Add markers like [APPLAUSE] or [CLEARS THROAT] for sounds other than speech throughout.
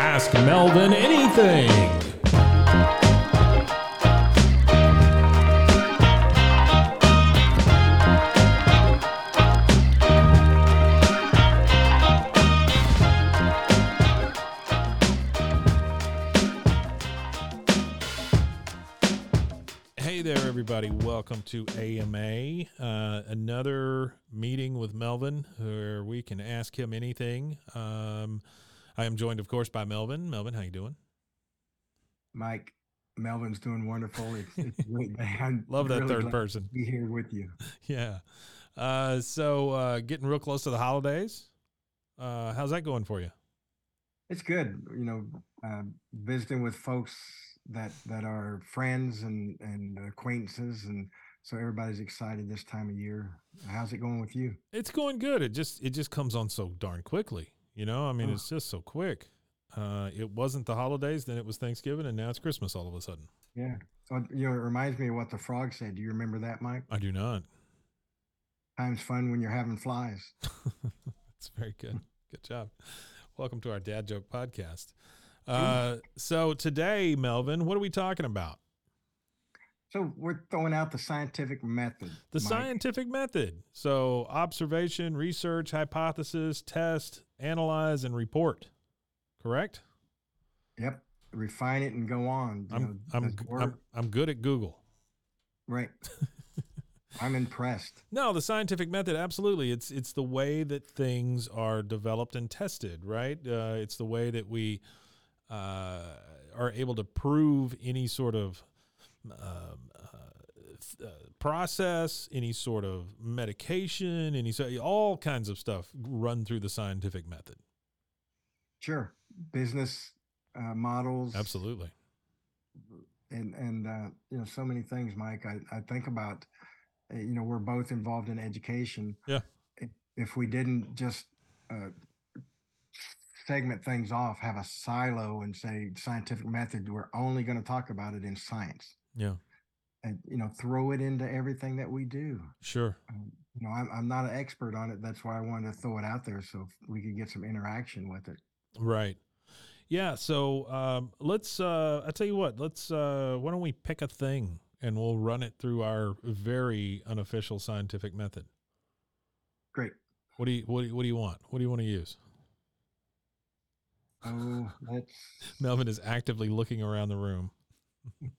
Ask Melvin anything. Hey there, everybody. Welcome to AMA, uh, another meeting with Melvin where we can ask him anything. Um, I am joined, of course, by Melvin. Melvin, how you doing? Mike, Melvin's doing wonderful. It's, it's [LAUGHS] great. I'm Love that really third person. to Be here with you. [LAUGHS] Yeah. Uh, so uh, getting real close to the holidays. Uh, how's that going for you? It's good, you know, uh, visiting with folks that that are friends and and acquaintances, and so everybody's excited this time of year. How's it going with you? It's going good. It just it just comes on so darn quickly. You know, I mean, it's just so quick. Uh, it wasn't the holidays, then it was Thanksgiving, and now it's Christmas all of a sudden. Yeah, so, you know, it reminds me of what the frog said. Do you remember that, Mike? I do not. Time's fun when you're having flies. [LAUGHS] That's very good. Good job. Welcome to our Dad Joke podcast. Uh, so today, Melvin, what are we talking about? So we're throwing out the scientific method. The Mike. scientific method. So observation, research, hypothesis, test, analyze, and report. Correct? Yep. Refine it and go on. you I'm I'm, it work? I'm I'm good at Google. right. [LAUGHS] I'm impressed. No, the scientific method, absolutely. It's it's the way that things are developed and tested, right? Uh, it's the way that we uh, are able to prove any sort of um, uh, uh, process, any sort of medication, any so all kinds of stuff run through the scientific method. Sure. Business uh, models. Absolutely. And, and uh, you know, so many things, Mike. I, I think about, uh, you know, we're both involved in education. Yeah. If, if we didn't just uh, segment things off, have a silo and say scientific method, we're only going to talk about it in science Yeah. and, you know, throw it into everything that we do. Sure. Um, you know, I'm, I'm not an expert on it. That's why I wanted to throw it out there so we could get some interaction with it. Right. Yeah. So um, let's. Uh, I tell you what. Let's. Uh, why don't we pick a thing and we'll run it through our very unofficial scientific method. Great. What do you What do you, What do you want? What do you want to use? Oh, let's. [LAUGHS] Melvin is actively looking around the room. [LAUGHS]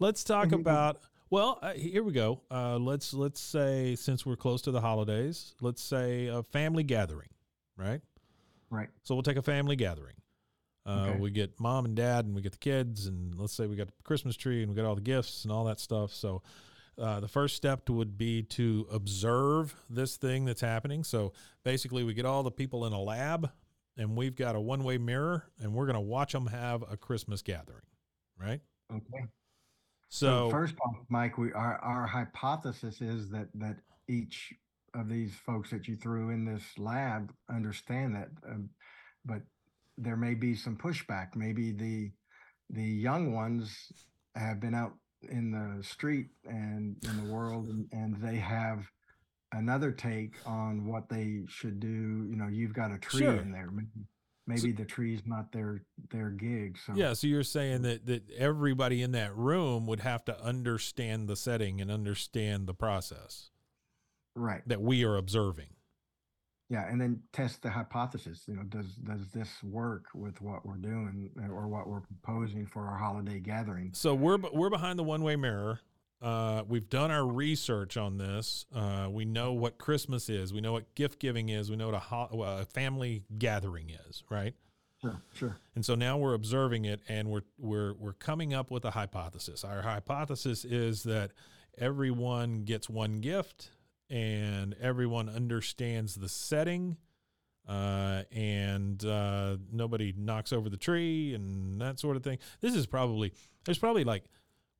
let's talk about. Well, uh, here we go. Uh, let's let's say since we're close to the holidays, let's say a family gathering, right? Right. So we'll take a family gathering. Uh, Okay. We get mom and dad, and we get the kids, and let's say we got the Christmas tree, and we got all the gifts and all that stuff. So uh, the first step would be to observe this thing that's happening. So basically, we get all the people in a lab, and we've got a one-way mirror, and we're going to watch them have a Christmas gathering, right? Okay. So, first off, Mike, we our our hypothesis is that that each of these folks that you threw in this lab understand that, um, but there may be some pushback. Maybe the the young ones have been out in the street and in the world, and, and they have another take on what they should do. You know, you've got a tree Sure. in there. Maybe, maybe the tree's not their their gig. So yeah, so you're saying that that everybody in that room would have to understand the setting and understand the process right. that we are observing. Yeah, and then test the hypothesis. You know, does does this work with what we're doing uh, or what we're proposing for our holiday gathering? So we're we're behind the one way mirror. Uh, we've done our research on this. Uh, we know what Christmas is. We know what gift giving is. We know what a, ho- what a family gathering is. Right. Sure, sure. And so now we're observing it and we're we're we're coming up with a hypothesis. Our hypothesis is that everyone gets one gift and everyone understands the setting uh, and uh, nobody knocks over the tree and that sort of thing. This is probably there's probably like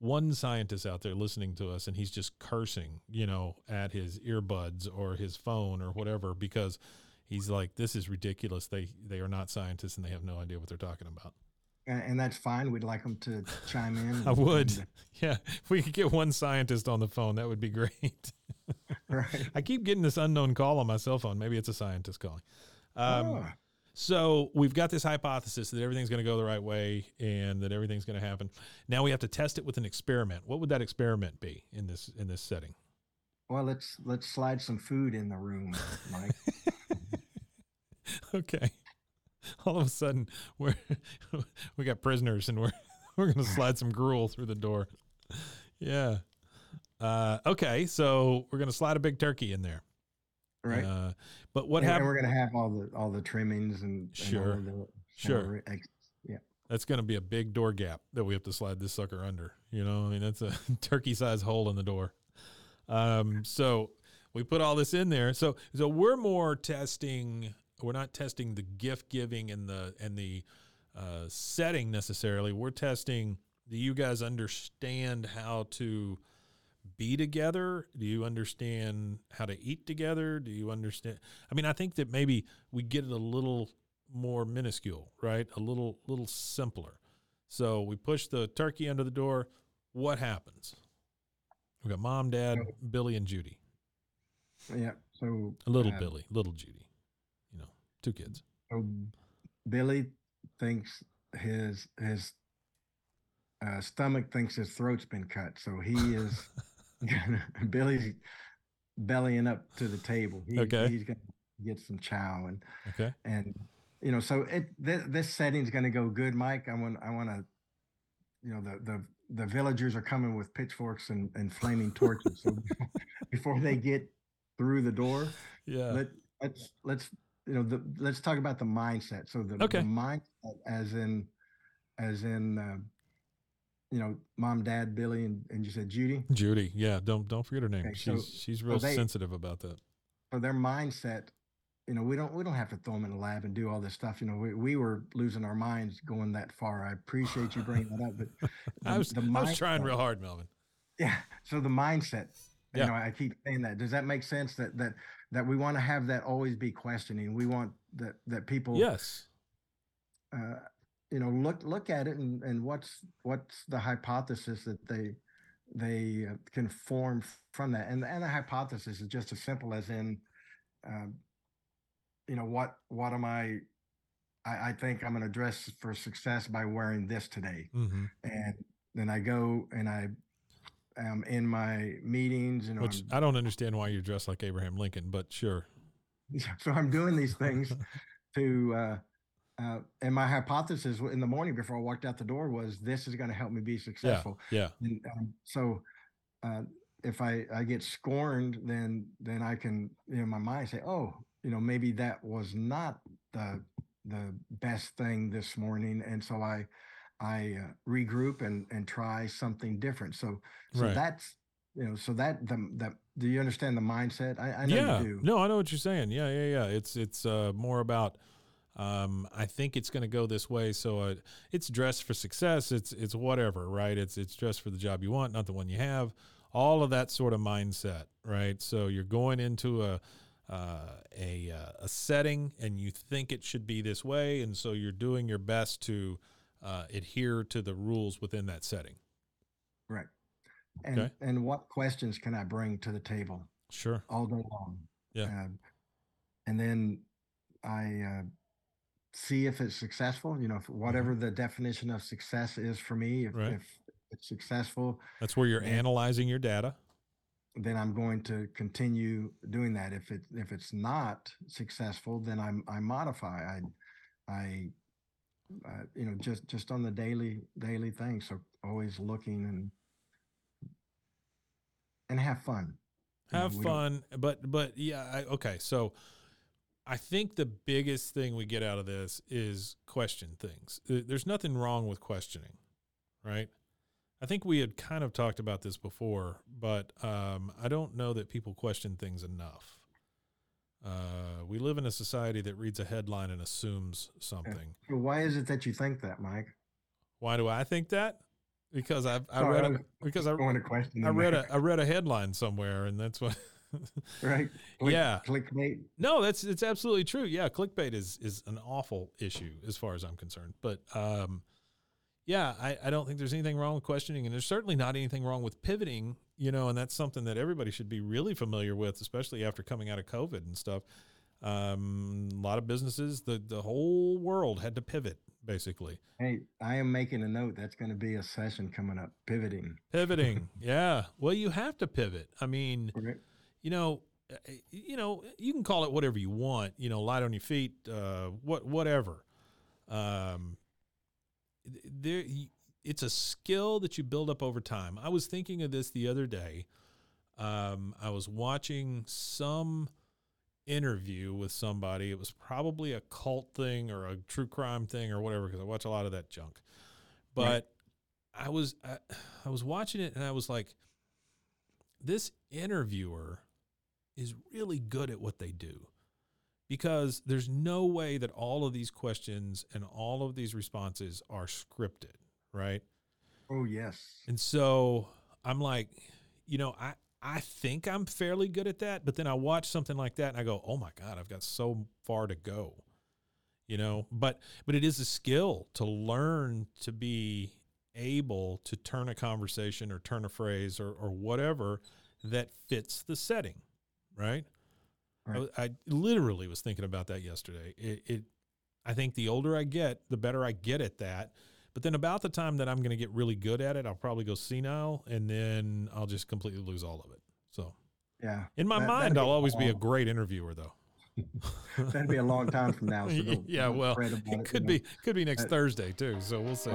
one scientist out there listening to us and he's just cursing, you know, at his earbuds or his phone or whatever because he's like, this is ridiculous. They they are not scientists and they have no idea what they're talking about. And, that's fine. We'd like them to chime in. [LAUGHS] I would. and- [LAUGHS] Yeah, if we could get one scientist on the phone, that would be great. [LAUGHS] right. I keep getting this unknown call on my cell phone. Maybe it's a scientist calling. Um, Oh, So we've got this hypothesis that everything's going to go the right way and that everything's going to happen. Now we have to test it with an experiment. What would that experiment be in this in this setting? well, let's let's slide some food in the room, Mike. [LAUGHS] Okay. All of a sudden, we're [LAUGHS] we got prisoners and we're [LAUGHS] we're going to slide some gruel through the door. Yeah. Uh, okay, so we're going to slide a big turkey in there. Right. Uh, but what and, and happened? we're gonna have all the all the trimmings and, and Sure. all the, Sure. the yeah. That's going to be a big door gap that we have to slide this sucker under. You know, I mean, that's a [LAUGHS] turkey size hole in the door. Um, so we put all this in there. So, so we're more testing. We're not testing the gift giving and the and the uh, setting necessarily. We're testing. Do you guys understand how to be together? Do you understand how to eat together? Do you understand? I mean, I think that maybe we get it a little more minuscule, right? A little little simpler. So we push the turkey under the door. What happens? We got mom, dad, Billy, and Judy. Yeah. So A little uh, Billy, little Judy. You know, two kids. So Billy thinks his his uh, stomach thinks his throat's been cut. So he is [LAUGHS] [LAUGHS] Billy's bellying up to the table. He, Okay. He's gonna get some chow and Okay. and you know so it th- this setting's going to go good mike i want i want to you know the the the villagers are coming with pitchforks and and flaming torches so [LAUGHS] before they get through the door Yeah. let let's let's you know the let's talk about the mindset so the, Okay. the mindset as in as in uh, you know mom dad billy and, and you said judy Judy. Yeah. Don't don't forget her name. Okay, so- she's she's real they- sensitive about that. so their mindset you know we don't we don't have to throw them in the lab and do all this stuff you know we, we were losing our minds going that far i appreciate you bringing that up but [LAUGHS] I was the I was trying real hard, Melvin. yeah so the mindset Yeah. you know i keep saying that does that make sense that that that we want to have that always be questioning we want that that people Yes. uh, you know look look at it and and what's what's the hypothesis that they they uh, can form from that. And and the hypothesis is just as simple as in um, you know what what am i i, I think i'm going to dress for success by wearing this today. Hmm and then i go and i am in my meetings and Which I'm- I don't understand why you're dressed like Abraham Lincoln, but sure. [LAUGHS] so i'm doing these things [LAUGHS] to uh uh, and my hypothesis in the morning before I walked out the door was this is going to help me be successful. Yeah. And um, so, uh, if I, I get scorned, then then I can you know in my mind say, oh, you know maybe that was not the the best thing this morning, and so I I uh, regroup and and try something different. So so Right. that's you know so that the that do you understand the mindset? I, I know yeah. you do. No, I know what you're saying. Yeah, yeah, yeah. It's it's uh, more about. Um, I think it's going to go this way. So uh, it's dressed for success. It's it's whatever, right? It's it's dressed for the job you want, not the one you have. All of that sort of mindset, right? So you're going into a uh, a uh, a setting, and you think it should be this way, and so you're doing your best to uh, adhere to the rules within that setting. Right. And Okay. and what questions can I bring to the table Sure. all day long? Yeah. Um, and then I uh, see if it's successful. You know, if whatever the definition of success is for me, if, Mm-hmm. Right. if it's successful, That's where you're analyzing your data. then I'm going to continue doing that. If it if it's not successful, then I'm I modify. I I uh, you know just just on the daily daily thing. So always looking and and have fun. You know, have fun but but yeah I, okay so I think the biggest thing we get out of this is question things. There's nothing wrong with questioning, right? I think we had kind of talked about this before, but um, I don't know that people question things enough. Uh, we live in a society that reads a headline and assumes something. So why is it that you think that, Mike? Why do I think that? Because I've I read a, because I, going to question I read a I read a headline somewhere and that's what [LAUGHS] [LAUGHS] right Click, yeah clickbait no that's it's absolutely true yeah clickbait is is an awful issue as far as I'm concerned but um yeah I, I don't think there's anything wrong with questioning and there's certainly not anything wrong with pivoting you know and that's something that everybody should be really familiar with especially after coming out of COVID and stuff um, a lot of businesses the the whole world had to pivot basically. Hey, I am making a note. That's going to be a session coming up. Pivoting. Pivoting. yeah. Well, you have to pivot. I mean, right. You know, eh, eh, you know, you can call it whatever you want. You know, light on your feet. Uh, what, whatever. Um, there, it's a skill that you build up over time. I was thinking of this the other day. Um, I was watching some interview with somebody. It was probably a cult thing or a true crime thing or whatever because I watch a lot of that junk. But right. I was I, I was watching it and I was like, this interviewer is really good at what they do because there's no way that all of these questions and all of these responses are scripted, right? Oh yes. And so I'm like, you know, I I think I'm fairly good at that, but then I watch something like that and I go, "Oh my god, I've got so far to go." You know, but but it is a skill to learn to be able to turn a conversation or turn a phrase or or whatever that fits the setting, right? right. I, I, literally was thinking about that yesterday. It, it I think the older I get, the better I get at that but then about the time that I'm going to get really good at it, I'll probably go senile, and then I'll just completely lose all of it. So, yeah, in my that, mind, I'll always be a great interviewer, though. [LAUGHS] that'd be a long time from now. So [LAUGHS] yeah, well, it, it could be could be next Thursday too. So we'll see.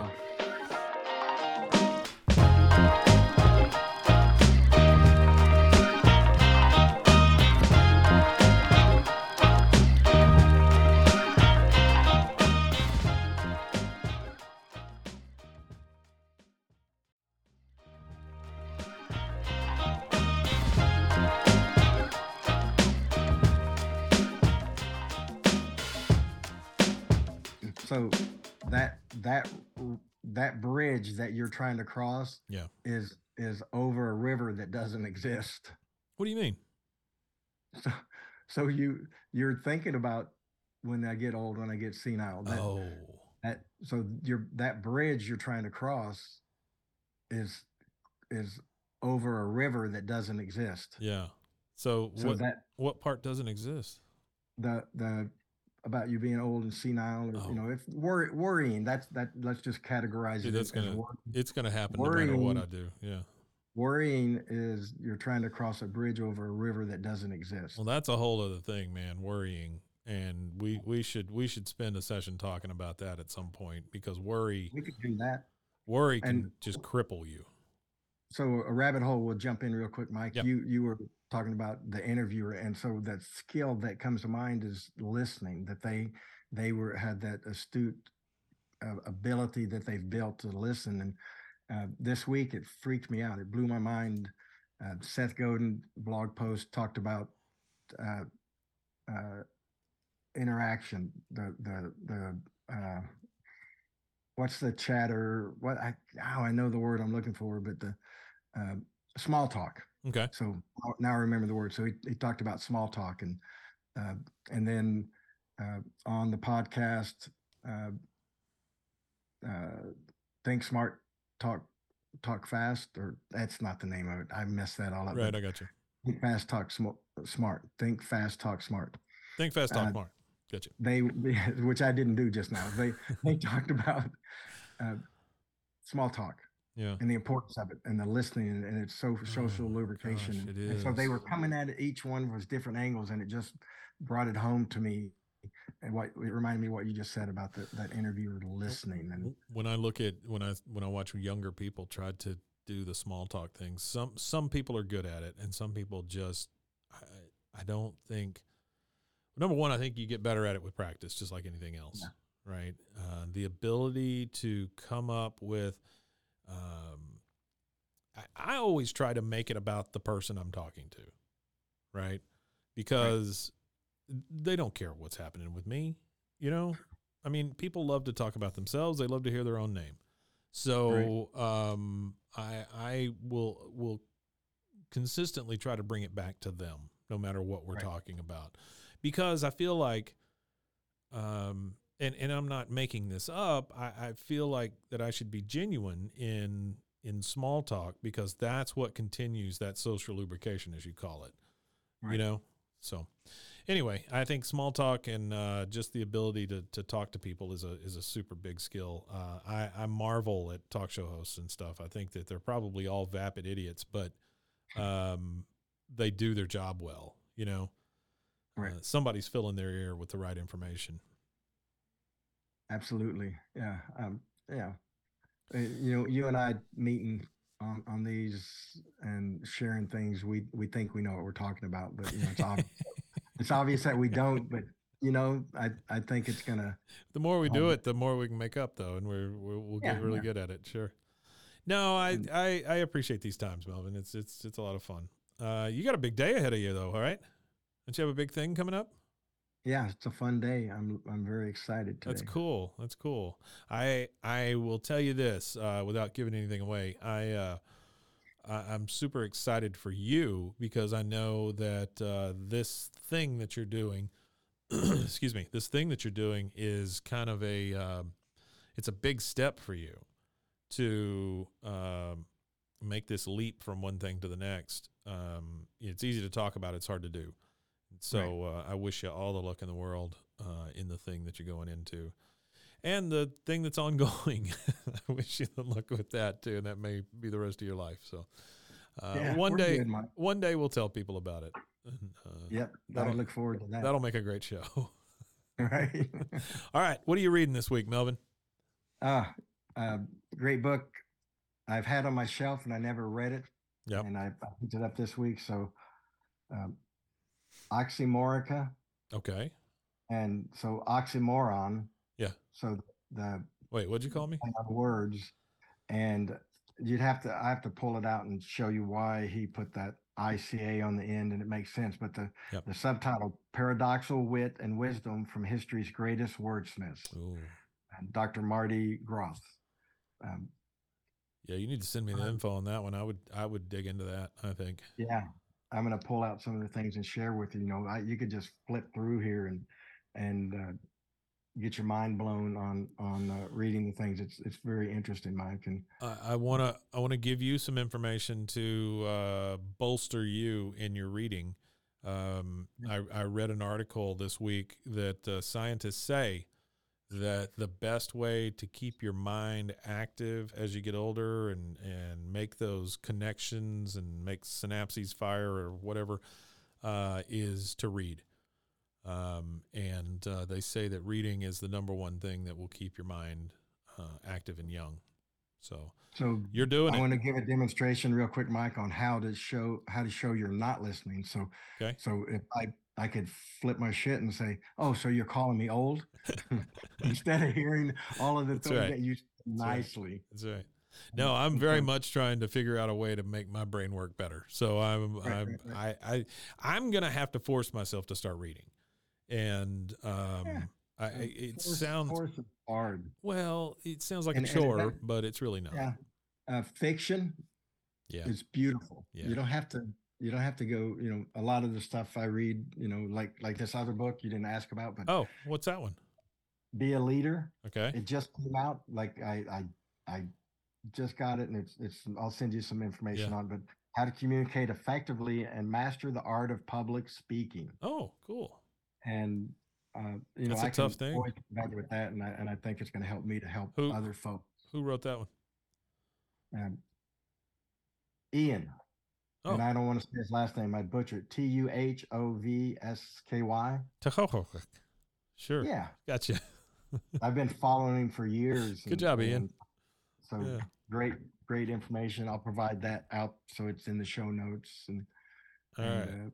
Bridge that you're trying to cross yeah. is is over a river that doesn't exist. What do you mean? So so you you're thinking about when i get old when i get senile that, oh. that so you're that bridge you're trying to cross is is over a river that doesn't exist. Yeah. So, so what that what part doesn't exist? The the about you being old and senile, or oh. you know, if worry, worrying, that's that. Let's just categorize Dude, it. That's gonna, it's gonna happen worrying, no matter what I do. Yeah. Worrying is you're trying to cross a bridge over a river that doesn't exist. Well, that's a whole other thing, man. Worrying, and we we should we should spend a session talking about that at some point because worry. We could do that. Worry can and, just cripple you. So a rabbit hole. We'll jump in real quick, Mike. Yep. You you were talking about the interviewer and so that skill that comes to mind is listening that they they were had that astute uh, ability that they've built to listen and uh, this week it freaked me out it blew my mind uh, seth godin blog post talked about uh, uh, interaction the the the uh, what's the chatter what i oh i know the word i'm looking for but the small talk Okay. So now I remember the word. So he, he talked about small talk and uh, and then uh, on the podcast, uh, uh, think smart, talk talk fast, or that's not the name of it. I messed that all up. Right, I got you. Think fast, talk sm- smart. Think fast, talk smart. Think fast, talk uh, smart. Gotcha. They, [LAUGHS] which I didn't do just now. They they [LAUGHS] talked about uh, small talk yeah and the importance of it and the listening and it's so social oh, lubrication gosh, and so they were coming at it each one was different angles and it just brought it home to me and what it reminded me what you just said about the, that interviewer listening and when i look at when i when i watch younger people try to do the small talk things some some people are good at it and some people just i, I don't think number one, I think you get better at it with practice, just like anything else, Yeah. right? Uh, the ability to come up with, um, I, I always try to make it about the person I'm talking to, right? Because they don't care what's happening with me, you know. I mean, people love to talk about themselves. They love to hear their own name. So um, I I will will consistently try to bring it back to them, no matter what we're Right. talking about, because I feel like, um, and and I'm not making this up. I, I feel like that I should be genuine in in small talk because that's what continues that social lubrication, as you call it. You know, so anyway, I think small talk and uh, just the ability to, to talk to people is a is a super big skill. Uh, I, I marvel at talk show hosts and stuff. I think that they're probably all vapid idiots, but um, they do their job well. You know, Right. uh, somebody's filling their ear with the right information. Absolutely. Yeah. Um, yeah. Uh, you know, you and I meeting on, on these and sharing things, we, we think we know what we're talking about, but you know, it's, ob- it's obvious that we don't, but you know, I, I think it's gonna, The more we do Um, it, the more we can make up, though, and we're, we're we'll get Yeah, really yeah. good at it. Sure. No, I, And- I I appreciate these times, Melvin. It's it's it's a lot of fun. Uh, you got a big day ahead of you, though. All right. Don't you have a big thing coming up? Yeah, it's a fun day. I'm, I'm very excited today. That's cool. That's cool. I I will tell you this uh, without giving anything away. I, uh, I'm super excited for you because I know that uh, this thing that you're doing, [CLEARS THROAT] excuse me, this thing that you're doing is kind of a um, it's a big step for you to um, make this leap from one thing to the next. Um, it's easy to talk about. It's hard to do. So uh, I wish you all the luck in the world uh, in the thing that you're going into, and the thing that's [LAUGHS] ongoing. I wish you the luck with that too, and that may be the rest of your life. So uh, Yeah, one day, good, one day we'll tell people about it. And, uh, Yep. I that'll- look forward to that. That'll make a great show. [LAUGHS] right. [LAUGHS] all right, what are you reading this week, Melvin? Ah, uh, great book. I've had on my shelf and I never read it. Yeah. And I, I picked it up this week. So, um, oxymoronica Okay. and so oxymoron. Yeah. So the Wait, what'd you call me? words, and you'd have to I have to pull it out and show you why he put that ICA on the end, and it makes sense. But the Yep. the subtitle: Paradoxal Wit and Wisdom from History's Greatest Wordsmiths, Ooh. and Dr. Mardy Grothe. Um, Yeah, you need to send me the Uh, info on that one. I would I would dig into that. I think. yeah, I'm going to pull out some of the things and share with you. You know, I, you could just flip through here and and uh, get your mind blown on on uh, reading the things. It's it's very interesting, Mike. And I, I want to I want to give you some information to uh, bolster you in your reading. Um, I, I read an article this week that uh, scientists say that the best way to keep your mind active as you get older and and make those connections and make synapses fire or whatever uh, is to read. Um, and uh, they say that reading is the number one thing that will keep your mind uh, active and young. So so you're doing I it. want to give a demonstration real quick, Mike, on how to show how to show you're not listening. So, Okay. so if I I could flip my shit and say, "Oh, so you're calling me old," [LAUGHS] instead of hearing all of the That's things right. that you said right. nicely. That's right. No, I'm very much trying to figure out a way to make my brain work better. So I'm, Right, I'm right, right. I, I, I'm gonna have to force myself to start reading, and um, Yeah. I, it force- sounds force hard. well. It sounds like And- a chore, does- but it's really not. Yeah, uh, fiction Yeah. is beautiful. Yeah. You don't have to. You don't have to go. You know, a lot of the stuff I read. You know, like like this other book you didn't ask about, but Oh, what's that one? be a leader. Okay. It just came out. Like I I I just got it, and it's it's. I'll send you some information Yeah. on. But how to communicate effectively and master the art of public speaking. Oh, cool. And uh, you know, That's a tough thing. always get back with that, and I and I think it's going to help me to help Who- other folks. Who wrote that one? Um, Ian. Oh, And I don't want to say his last name. I butchered T U H O V S K Y. Tehohochik. Sure. Yeah, Gotcha. [LAUGHS] I've been following him for years. Good job, Ian. and So Yeah. great, great information. I'll provide that out so it's in the show notes. And, All and, right. uh,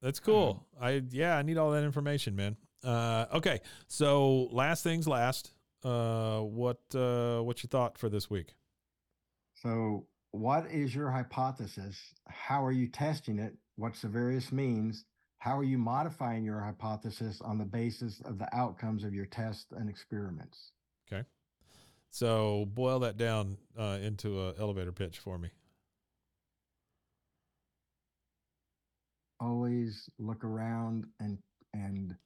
That's cool. I yeah, I need all that information, man. Uh, okay, so last things last. Uh, what uh, what's your thought for this week? So, what is your hypothesis? How are you testing it? What's the various means? How are you modifying your hypothesis on the basis of the outcomes of your tests and experiments? Okay, so boil that down uh, into an elevator pitch for me. Always look around and and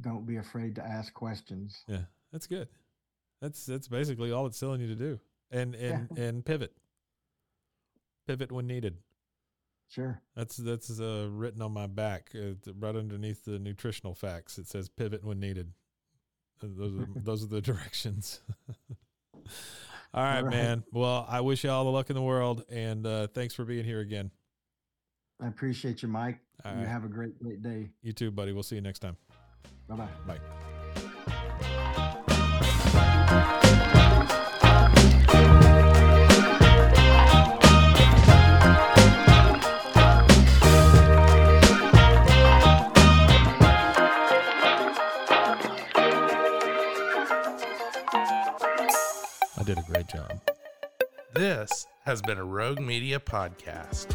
don't be afraid to ask questions. Yeah, that's good. That's that's basically all it's telling you to do, and and Yeah. and pivot, pivot when needed. Sure. That's that's uh, written on my back, uh, right underneath the nutritional facts. It says pivot when needed. Uh, Those are [LAUGHS] those are the directions. [LAUGHS] all right, All right. man. Well, I wish you all the luck in the world, and uh, thanks for being here again. I appreciate you, Mike. All you right. have a great, great day. You too, buddy. We'll see you next time. Bye bye. Bye. I did a great job. This has been a Rogue Media podcast.